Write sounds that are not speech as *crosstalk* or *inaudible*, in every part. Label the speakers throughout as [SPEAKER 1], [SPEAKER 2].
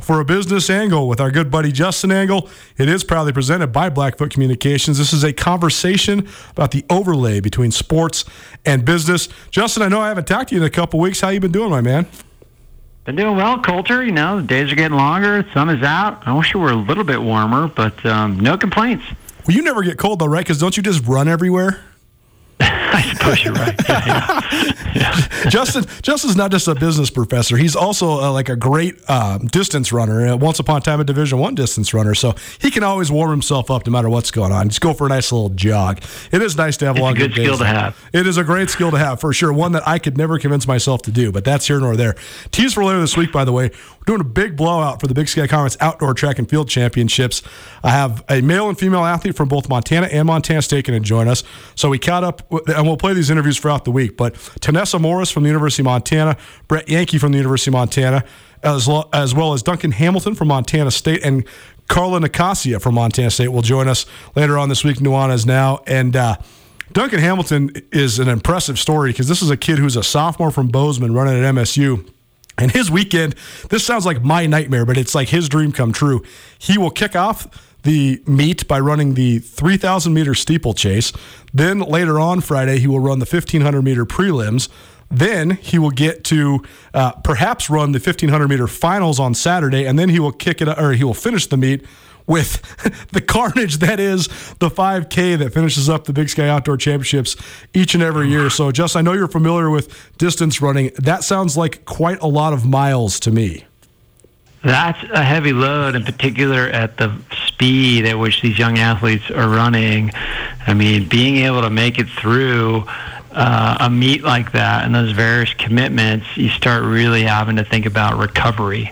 [SPEAKER 1] for a business angle with our good buddy Justin Angle. It is proudly presented by Blackfoot Communications. This is a conversation about the overlay between sports and business. Justin, I know I haven't talked to you in a couple weeks. How you been doing, my man?
[SPEAKER 2] Been doing well, Colter. You know, the days are getting longer, sun is out. I wish it were a little bit warmer, but um, no complaints.
[SPEAKER 1] Well, you never get cold though, right? Because don't you just run everywhere? *laughs*
[SPEAKER 2] I suppose you're right. Yeah, yeah. *laughs*
[SPEAKER 1] Justin, Justin's not just a business professor; he's also uh, like a great um, distance runner. Uh, once upon a time, a Division One distance runner, so he can always warm himself up no matter what's going on. Just go for a nice little jog. It is nice to have
[SPEAKER 2] It's a
[SPEAKER 1] long
[SPEAKER 2] good skill to have.
[SPEAKER 1] It is a great skill to have for sure. One that I could never convince myself to do, but that's here nor there. Tease for later this week, by the way. We're doing a big blowout for the Big Sky Conference Outdoor Track and Field Championships. I have a male and female athlete from both Montana and Montana State going to join us. So we caught up, and we'll play these interviews throughout the week. But Tanessa Morris from the University of Montana, Brett Yankee from the University of Montana, as, lo- as well as Duncan Hamilton from Montana State and Carla Nicasia from Montana State will join us later on this week. Nuanez now. And, uh, Duncan Hamilton is an impressive story because this is a kid who's a sophomore from Bozeman running at MSU. And his weekend, this sounds like my nightmare, but it's like his dream come true. He will kick off the meet by running the 3,000 meter steeplechase. Then later on Friday, he will run the 1,500 meter prelims. Then he will get to uh, perhaps run the 1,500 meter finals on Saturday, and then he will kick it, or he will finish the meet with *laughs* the carnage that is the 5K that finishes up the Big Sky Outdoor Championships each and every year. So, Just, I know you're familiar with distance running. That sounds like quite a lot of miles to me.
[SPEAKER 2] That's a heavy load, in particular at the speed at which these young athletes are running. I mean, being able to make it through uh, a meet like that and those various commitments, you start really having to think about recovery,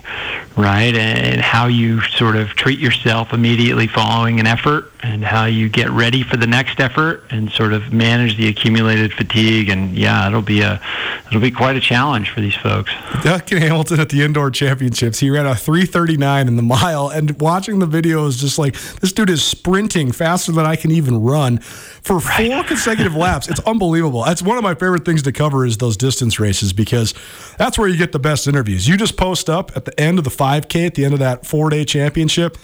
[SPEAKER 2] right? And how you sort of treat yourself immediately following an effort and how you get ready for the next effort and sort of manage the accumulated fatigue. And yeah, it'll be a, it'll be quite a challenge for these folks.
[SPEAKER 1] Duncan Hamilton at the indoor championships, he ran a 339 in the mile. And watching the video is just like, this dude is sprinting faster than I can even run for four *laughs* consecutive laps. It's unbelievable. That's one of my favorite things to cover is those distance races because that's where you get the best interviews. You just post up at the end of the 5K, at the end of that four day championship.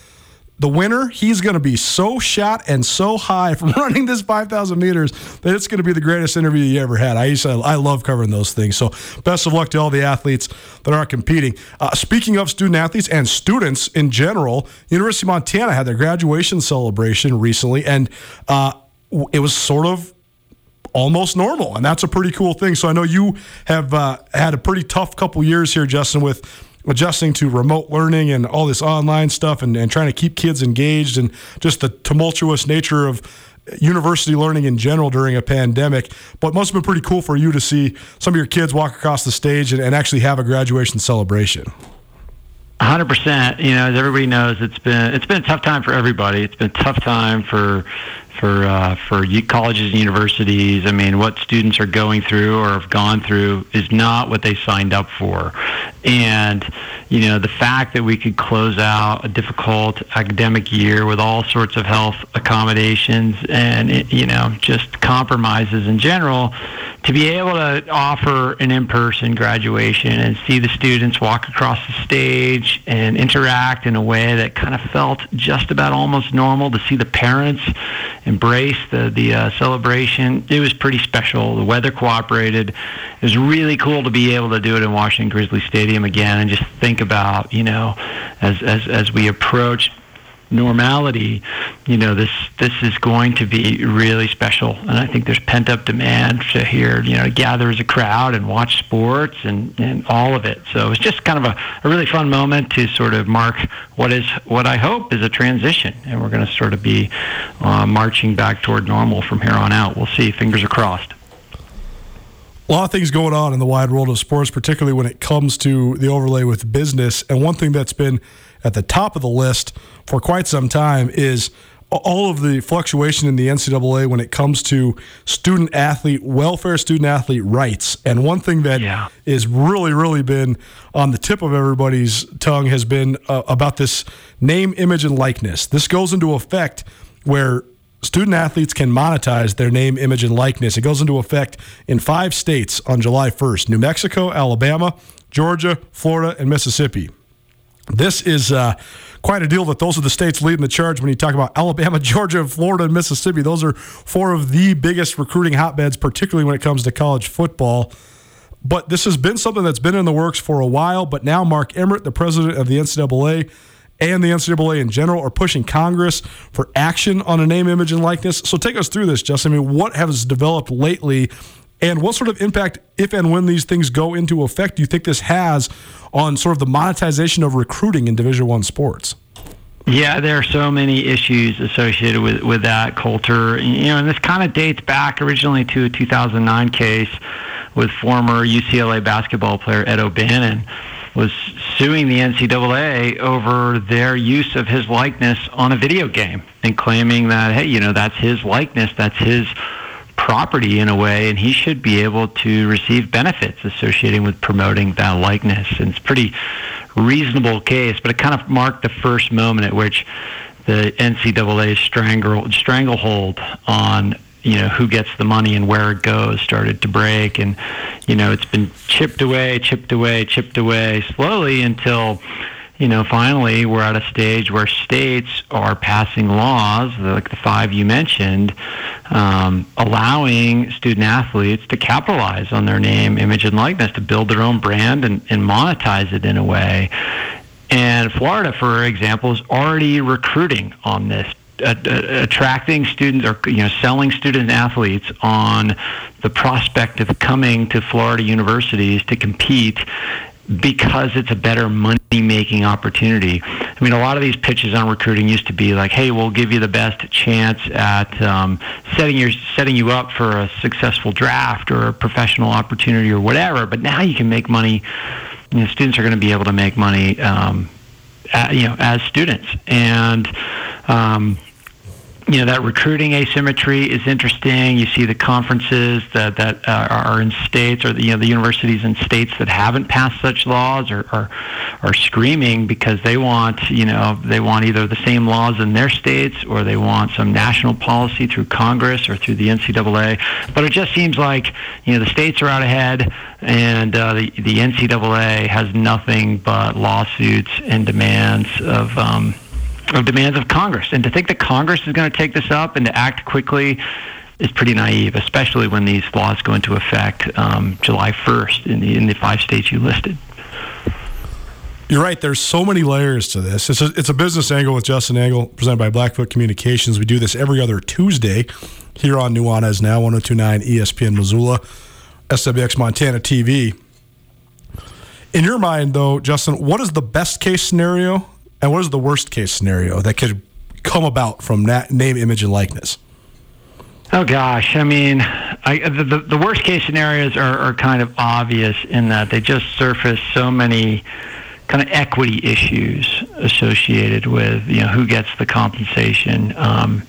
[SPEAKER 1] The winner, he's going to be so shot and so high from *laughs* running this 5,000 meters that it's going to be the greatest interview you ever had. I used to, I love covering those things. So, best of luck to all the athletes that are competing. Uh, speaking of student athletes and students in general, University of Montana had their graduation celebration recently, and uh, it was sort of almost normal, and that's a pretty cool thing. So I know you have uh, had a pretty tough couple years here, Justin, with adjusting to remote learning and all this online stuff, and, and trying to keep kids engaged, and just the tumultuous nature of university learning in general during a pandemic. But must have been pretty cool for you to see some of your kids walk across the stage and, and actually have a graduation celebration.
[SPEAKER 2] hundred percent. You know, as everybody knows, it's been it's been a tough time for everybody. It's been a tough time for for uh, for colleges and universities. I mean, what students are going through or have gone through is not what they signed up for, and you know, the fact that we could close out a difficult academic year with all sorts of health accommodations and, you know, just compromises in general, to be able to offer an in-person graduation and see the students walk across the stage and interact in a way that kind of felt just about almost normal to see the parents embrace the the uh, celebration. It was pretty special. The weather cooperated. It was really cool to be able to do it in Washington Grizzly Stadium again and just think about you know as as as we approach normality, you know, this this is going to be really special. And I think there's pent up demand to hear, you know, gather as a crowd and watch sports and, and all of it. So it's just kind of a, a really fun moment to sort of mark what is what I hope is a transition. And we're going to sort of be uh, marching back toward normal from here on out. We'll see. Fingers are crossed.
[SPEAKER 1] A lot of things going on in the wide world of sports, particularly when it comes to the overlay with business. And one thing that's been at the top of the list for quite some time is all of the fluctuation in the NCAA when it comes to student athlete welfare, student athlete rights. And one thing that yeah. is really, really been on the tip of everybody's tongue has been uh, about this name, image, and likeness. This goes into effect where student athletes can monetize their name, image, and likeness. It goes into effect in five states on July 1st New Mexico, Alabama, Georgia, Florida, and Mississippi. This is uh, quite a deal that those are the states leading the charge when you talk about *laughs* Alabama, Georgia, Florida, and Mississippi. Those are four of the biggest recruiting hotbeds, particularly when it comes to college football. But this has been something that's been in the works for a while. But now, Mark Emmert, the president of the NCAA, and the NCAA in general are pushing Congress for action on a name, image, and likeness. So take us through this, Justin. I mean, what has developed lately, and what sort of impact, if and when these things go into effect, do you think this has on sort of the monetization of recruiting in Division One sports?
[SPEAKER 2] Yeah, there are so many issues associated with, with that, Colter. You know, and this kind of dates back originally to a 2009 case with former UCLA basketball player Ed O'Bannon was suing the NCAA over their use of his likeness on a video game and claiming that, hey, you know, that's his likeness, that's his property in a way, and he should be able to receive benefits associated with promoting that likeness. And it's a pretty reasonable case, but it kind of marked the first moment at which the NCAA's strangle, stranglehold on you know who gets the money and where it goes started to break and you know it's been chipped away chipped away chipped away slowly until you know, finally we're at a stage where states are passing laws, like the five you mentioned, um, allowing student athletes to capitalize on their name, image, and likeness to build their own brand and, and monetize it in a way. And Florida, for example, is already recruiting on this attracting students or you know selling student athletes on the prospect of coming to Florida universities to compete because it's a better money making opportunity. I mean, a lot of these pitches on recruiting used to be like, "Hey, we'll give you the best chance at um, setting your setting you up for a successful draft or a professional opportunity or whatever." But now you can make money. You know, students are going to be able to make money, um, at, you know, as students, and um, you know that recruiting asymmetry is interesting. You see the conferences that that uh, are in states, or the, you know the universities in states that haven't passed such laws, are, are are screaming because they want you know they want either the same laws in their states, or they want some national policy through Congress or through the NCAA. But it just seems like you know the states are out ahead, and uh, the the NCAA has nothing but lawsuits and demands of. Um, of demands of Congress. And to think that Congress is going to take this up and to act quickly is pretty naive, especially when these laws go into effect um, July 1st in the, in the five states you listed.
[SPEAKER 1] You're right. There's so many layers to this. It's a, it's a business angle with Justin Angle, presented by Blackfoot Communications. We do this every other Tuesday here on Nuanez Now, 1029 ESPN Missoula, SWX Montana TV. In your mind, though, Justin, what is the best case scenario and what is the worst case scenario that could come about from that name, image, and likeness?
[SPEAKER 2] Oh gosh, I mean, I, the, the worst case scenarios are, are kind of obvious in that they just surface so many kind of equity issues associated with you know who gets the compensation um,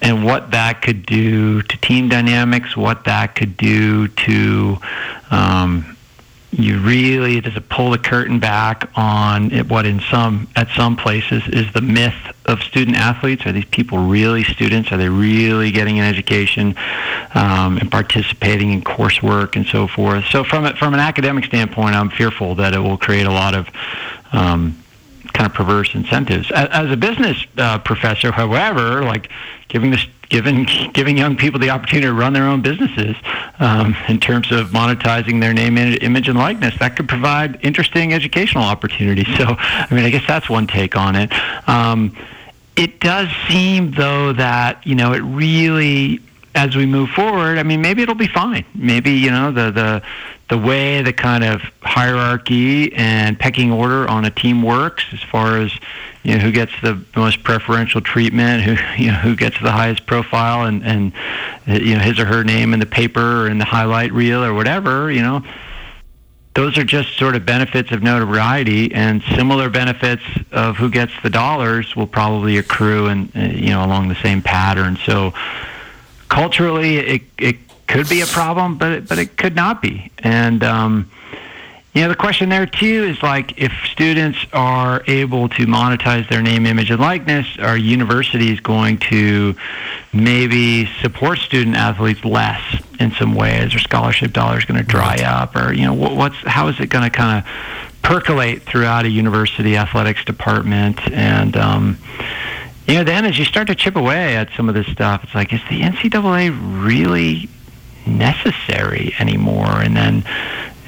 [SPEAKER 2] and what that could do to team dynamics, what that could do to um, you really it pull the curtain back on what in some at some places is the myth of student athletes. Are these people really students? Are they really getting an education um, and participating in coursework and so forth? So from a, from an academic standpoint i'm fearful that it will create a lot of um, kind of perverse incentives. As, as a business uh, professor however like giving this giving giving young people the opportunity to run their own businesses um, in terms of monetizing their name, image, and likeness. That could provide interesting educational opportunities. So, I mean, I guess that's one take on it. Um, it does seem, though, that you know it really, as we move forward. I mean, maybe it'll be fine. Maybe you know the the the way the kind of hierarchy and pecking order on a team works, as far as you know who gets the most preferential treatment, who you know who gets the highest profile, and and you know his or her name in the paper or in the highlight reel or whatever. You know, those are just sort of benefits of notoriety, and similar benefits of who gets the dollars will probably accrue and uh, you know along the same pattern. So culturally, it it could be a problem, but it, but it could not be, and. Um, you know, the question there too is like if students are able to monetize their name, image, and likeness, are universities going to maybe support student athletes less in some ways? Are scholarship dollars going to dry up, or you know, what's how is it going to kind of percolate throughout a university athletics department? And um, you know, then as you start to chip away at some of this stuff, it's like, is the NCAA really necessary anymore? And then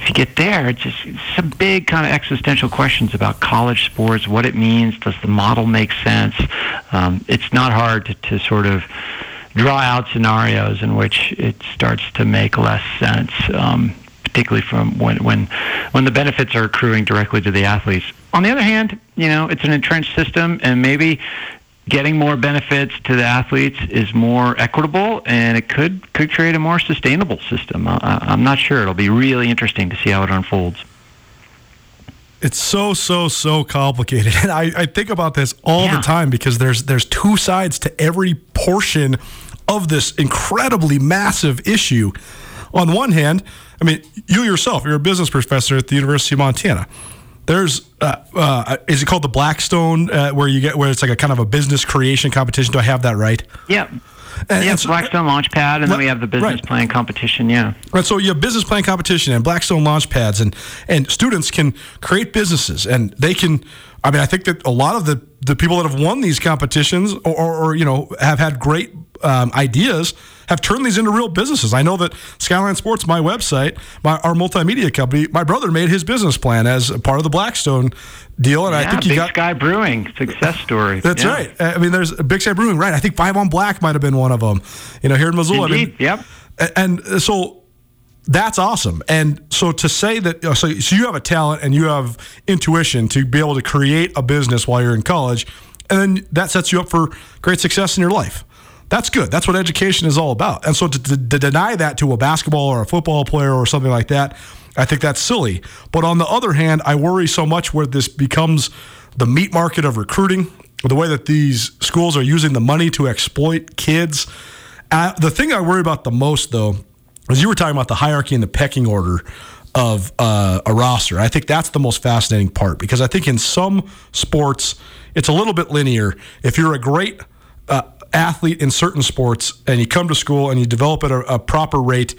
[SPEAKER 2] if you get there, it's just some big kind of existential questions about college sports, what it means, does the model make sense? Um, it's not hard to, to sort of draw out scenarios in which it starts to make less sense, um, particularly from when, when, when the benefits are accruing directly to the athletes. On the other hand, you know, it's an entrenched system, and maybe getting more benefits to the athletes is more equitable and it could could create a more sustainable system. I, I'm not sure. It'll be really interesting to see how it unfolds.
[SPEAKER 1] It's so so so complicated, *laughs* and I, I think about this all yeah. the time because there's there's two sides to every portion of this incredibly massive issue. On one hand, I mean, you yourself, you're a business professor at the University of Montana. There's uh, uh, is it called the Blackstone uh, where you get where it's like a kind of a business creation competition? Do I have that right?
[SPEAKER 2] Yeah. And, yeah, so, Blackstone Launchpad, and then we have the business right. plan competition. Yeah,
[SPEAKER 1] right. So you have business plan competition and Blackstone Launchpads, and and students can create businesses, and they can. I mean, I think that a lot of the the people that have won these competitions, or, or, or you know, have had great um, ideas have turned these into real businesses. I know that Skyline Sports, my website, my, our multimedia company, my brother made his business plan as part of the Blackstone deal, and
[SPEAKER 2] yeah,
[SPEAKER 1] I think
[SPEAKER 2] he
[SPEAKER 1] Big
[SPEAKER 2] got Sky Brewing success story.
[SPEAKER 1] That's
[SPEAKER 2] yeah.
[SPEAKER 1] right. I mean, there's Big Sky Brewing, right? I think Five on Black might have been one of them. You know, here in Missoula.
[SPEAKER 2] Indeed.
[SPEAKER 1] I mean,
[SPEAKER 2] yep.
[SPEAKER 1] And so that's awesome. And so to say that, so, so you have a talent and you have intuition to be able to create a business while you're in college, and then that sets you up for great success in your life. That's good. That's what education is all about. And so to, to, to deny that to a basketball or a football player or something like that, I think that's silly. But on the other hand, I worry so much where this becomes the meat market of recruiting, the way that these schools are using the money to exploit kids. Uh, the thing I worry about the most, though, is you were talking about the hierarchy and the pecking order of uh, a roster. I think that's the most fascinating part because I think in some sports it's a little bit linear. If you're a great uh, athlete in certain sports and you come to school and you develop at a, a proper rate,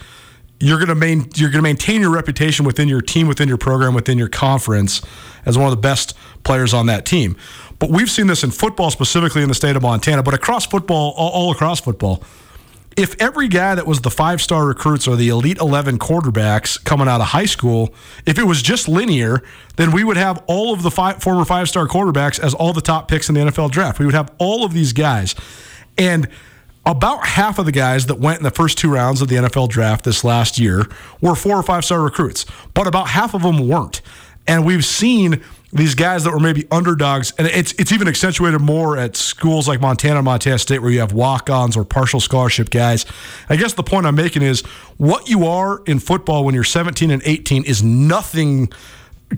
[SPEAKER 1] you're going to main, you're going to maintain your reputation within your team, within your program, within your conference as one of the best players on that team. But we've seen this in football, specifically in the state of Montana, but across football, all, all across football. If every guy that was the five star recruits or the elite 11 quarterbacks coming out of high school, if it was just linear, then we would have all of the five, former five star quarterbacks as all the top picks in the NFL draft. We would have all of these guys. And about half of the guys that went in the first two rounds of the NFL draft this last year were four or five star recruits, but about half of them weren't. And we've seen these guys that were maybe underdogs, and it's it's even accentuated more at schools like Montana, Montana State, where you have walk-ons or partial scholarship guys. I guess the point I'm making is what you are in football when you're 17 and 18 is nothing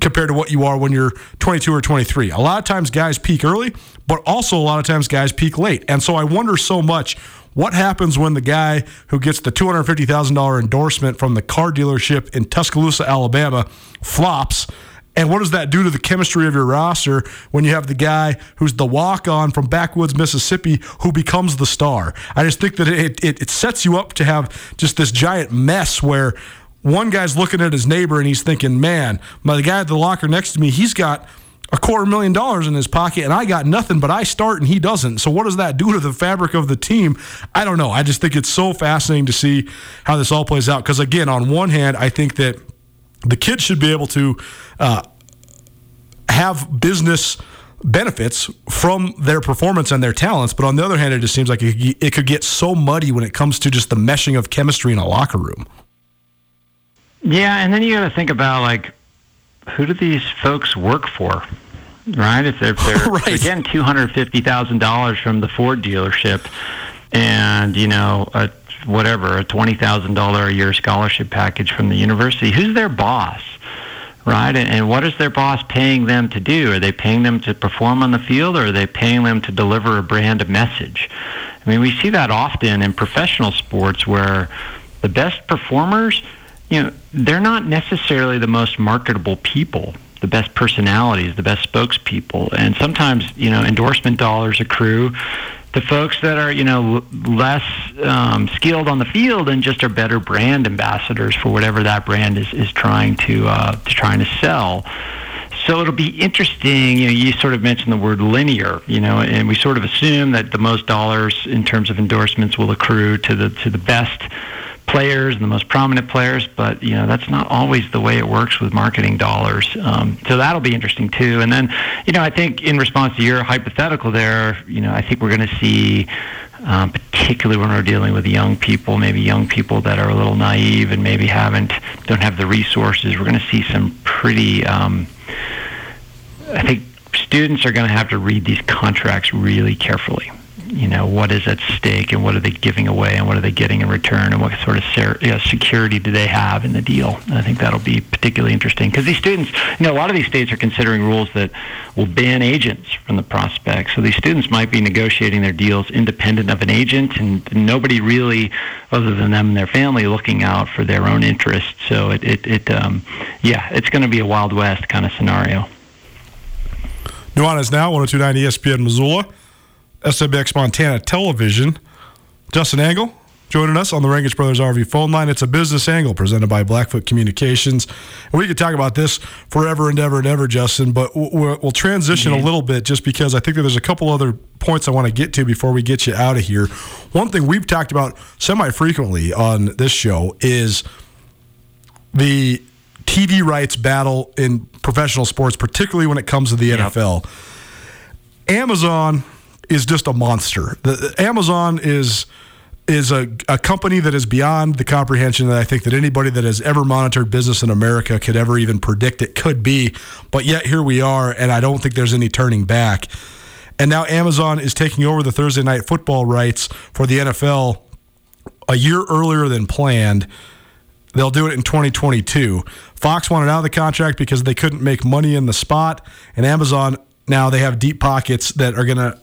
[SPEAKER 1] compared to what you are when you're 22 or 23. A lot of times guys peak early, but also a lot of times guys peak late. And so I wonder so much What happens when the guy who gets the $250,000 endorsement from the car dealership in Tuscaloosa, Alabama, flops? And what does that do to the chemistry of your roster when you have the guy who's the walk on from backwoods Mississippi who becomes the star? I just think that it, it, it, sets you up to have just this giant mess where one guy's looking at his neighbor and he's thinking, man, my the guy at the locker next to me, he's got a quarter million dollars in his pocket and I got nothing, but I start and he doesn't. So what does that do to the fabric of the team? I don't know. I just think it's so fascinating to see how this all plays out. Because again, on one hand, I think that the kids should be able to uh, have business benefits from their performance and their talents. But on the other hand, it just seems like it, it could get so muddy when it comes to just the meshing of chemistry in a locker room.
[SPEAKER 2] Yeah, and then you got to think about like who do these folks work for, right? If they're, if they're, *laughs* right. they're getting two hundred fifty thousand dollars from the Ford dealership, and you know a whatever a twenty thousand dollar a year scholarship package from the university. Who's their boss? Right, and, and what is their boss paying them to do? Are they paying them to perform on the field, or are they paying them to deliver a brand message? I mean, we see that often in professional sports where the best performers, you know, they're not necessarily the most marketable people the best personalities, the best spokespeople, and sometimes you know endorsement dollars accrue the folks that are you know less um, skilled on the field and just are better brand ambassadors for whatever that brand is is trying to uh, to trying to sell. So it'll be interesting. You know, you sort of mentioned the word linear. You know, and we sort of assume that the most dollars in terms of endorsements will accrue to the to the best players and the most prominent players, but you know that's not always the way it works with marketing dollars. Um, so that'll be interesting too. And then, you know, I think in response to your hypothetical there, you know, I think we're going to see. Um, particularly when we're dealing with young people, maybe young people that are a little naive and maybe haven't, don't have the resources. We're going to see some pretty, um, I think students are going to have to read these contracts really carefully you know what is at stake and what are they giving away and what are they getting in return and what sort of ser- you know, security do they have in the deal? And i think that'll be particularly interesting because these students you know a lot of these states are considering rules that will ban agents from the prospect. So these students might be negotiating their deals independent of an agent and nobody really other than them and their family looking out for their own interests. So it, it, it um, yeah it's going to be a wild west kind of scenario.
[SPEAKER 1] Nuanez now 1029 espn missoula SWX Montana Television. Justin Angle joining us on the Rangitsch Brothers RV phone line. It's a business angle presented by Blackfoot Communications. And we could talk about this forever and ever and ever, Justin, but we'll transition mm-hmm. a little bit just because I think that there's a couple other points I want to get to before we get you out of here. One thing we've talked about semi frequently on this show is the TV rights battle in professional sports, particularly when it comes to the yep. NFL. Amazon is just a monster. The, Amazon is is a, a company that is beyond the comprehension that I think that anybody that has ever monitored business in America could ever even predict it could be. But yet here we are, and I don't think there's any turning back. And now Amazon is taking over the Thursday night football rights for the NFL a year earlier than planned. They'll do it in 2022. Fox wanted out of the contract because they couldn't make money in the spot, and Amazon now they have deep pockets that are going to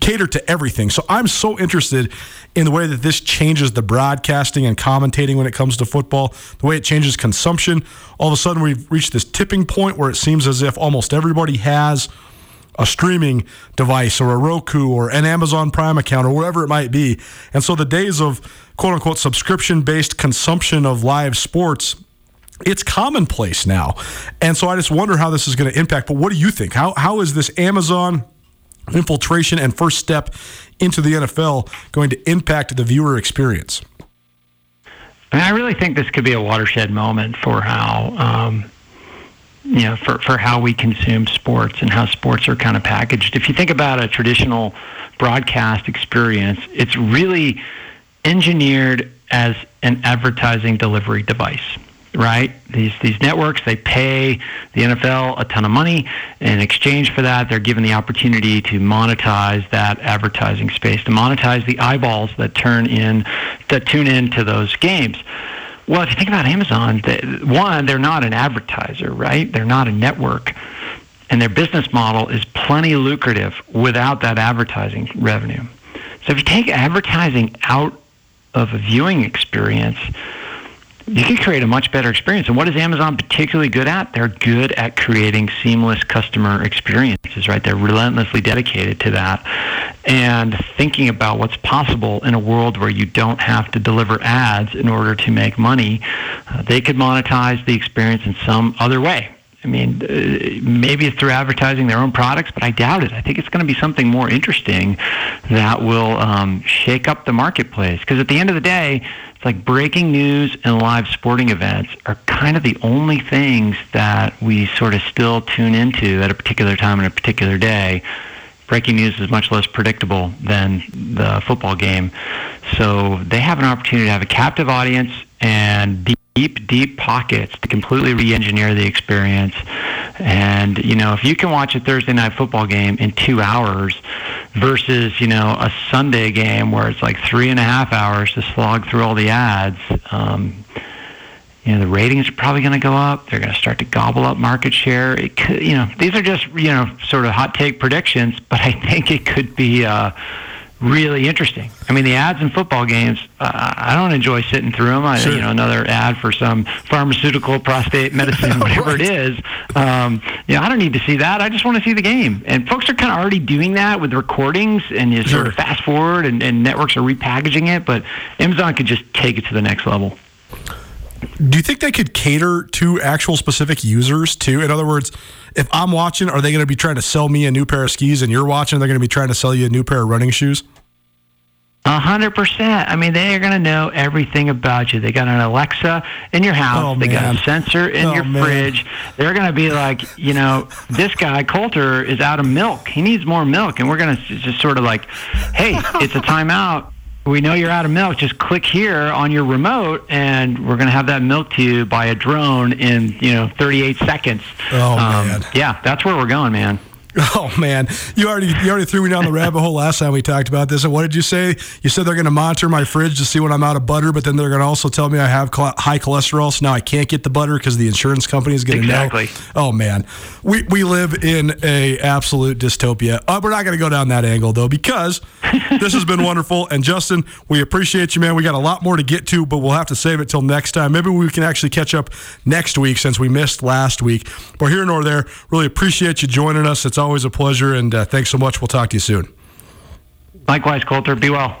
[SPEAKER 1] cater to everything. So I'm so interested in the way that this changes the broadcasting and commentating when it comes to football, the way it changes consumption. All of a sudden, we've reached this tipping point where it seems as if almost everybody has a streaming device or a Roku or an Amazon Prime account or whatever it might be. And so the days of quote unquote subscription based consumption of live sports it's commonplace now. And so I just wonder how this is going to impact. But what do you think? How, how is this Amazon infiltration and first step into the NFL going to impact the viewer experience?
[SPEAKER 2] I really think this could be a watershed moment for how, um, you know, for, for how we consume sports and how sports are kind of packaged. If you think about a traditional broadcast experience, it's really engineered as an advertising delivery device right? These these networks they pay the NFL a ton of money. In exchange for that, they're given the opportunity to monetize that advertising space, to monetize the eyeballs that turn in that tune in to those games. Well, if you think about Amazon, they, one, they're not an advertiser, right? They're not a network. And their business model is plenty lucrative without that advertising revenue. So So if you take advertising out of a viewing experience, you can create a much better experience. And what is Amazon particularly good at? They're good at creating seamless customer experiences, right? They're relentlessly dedicated to that. And thinking about what's possible in a world where you don't have to deliver ads in order to make money, uh, they could monetize the experience in some other way. I mean, uh, maybe it's through advertising their own products, but I doubt it. I think it's going to be something more interesting that will um, shake up the marketplace. Because at the end of the day, it's like breaking news and live sporting events are kind of the only things that we sort of still tune into at a particular time and a particular day. Breaking news is much less predictable than the football game. So they have an opportunity to have a captive audience and deep, deep pockets to completely re-engineer the experience. And you know, if you can watch a Thursday night football game in two hours versus you know a Sunday game where it's like three and a half hours to slog through all the ads. Um, you know the ratings are probably going to go up. They're going to start to gobble up market share. It could, you know, these are just you know sort of hot take predictions, but I think it could be. Uh, really interesting. I mean, the ads in football games, uh, I don't enjoy sitting through them. I, sure. You know, another ad for some pharmaceutical, prostate medicine, *laughs* whatever it is. Um, you know, I don't need to see that. I just want to see the game. And folks are kind of already doing that with recordings, and you sure. sort of fast forward, and, and networks are repackaging it. But Amazon could just take it to the next level.
[SPEAKER 1] Do you think they could cater to actual specific users too? In other words, if I'm watching, are they going to be trying to sell me a new pair of skis, and you're watching, they're going to be trying to sell you a new pair of running shoes?
[SPEAKER 2] A hundred percent. I mean, they are going to know everything about you. They got an Alexa in your house. Oh, they got a sensor in oh, your man. fridge. They're going to be like, you know, this guy Colter is out of milk. He needs more milk, and we're going to just sort of like, hey, it's a timeout. We know you're out of milk. Just click here on your remote, and we're going to have that milk to you by a drone in you know 38 seconds.
[SPEAKER 1] Oh um, man.
[SPEAKER 2] Yeah, that's where we're going, man. *laughs*
[SPEAKER 1] Oh man, you already you already threw me down the rabbit hole last time we talked about this. And what did you say? You said they're going to monitor my fridge to see when I'm out of butter, but then they're going to also tell me I have high cholesterol, so now I can't get the butter because the insurance company is going to
[SPEAKER 2] exactly.
[SPEAKER 1] know. Oh man, we we live in a absolute dystopia. Uh, we're not going to go down that angle though because *laughs* this has been wonderful. And Justin, we appreciate you, man. We got a lot more to get to, but we'll have to save it till next time. Maybe we can actually catch up next week since we missed last week. But here nor there, really appreciate you joining us. It's always a pleasure, and uh, thanks so much. We'll talk to you soon.
[SPEAKER 2] Likewise, Colter. Be well.